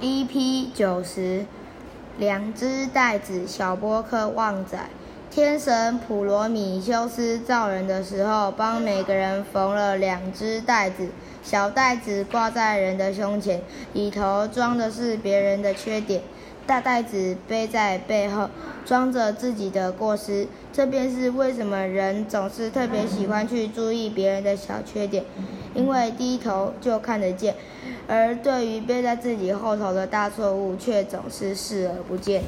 EP 九十，两只袋子小波克旺仔，天神普罗米修斯造人的时候，帮每个人缝了两只袋子，小袋子挂在人的胸前，里头装的是别人的缺点，大袋子背在背后，装着自己的过失。这便是为什么人总是特别喜欢去注意别人的小缺点，因为低头就看得见。而对于背在自己后头的大错误，却总是视而不见。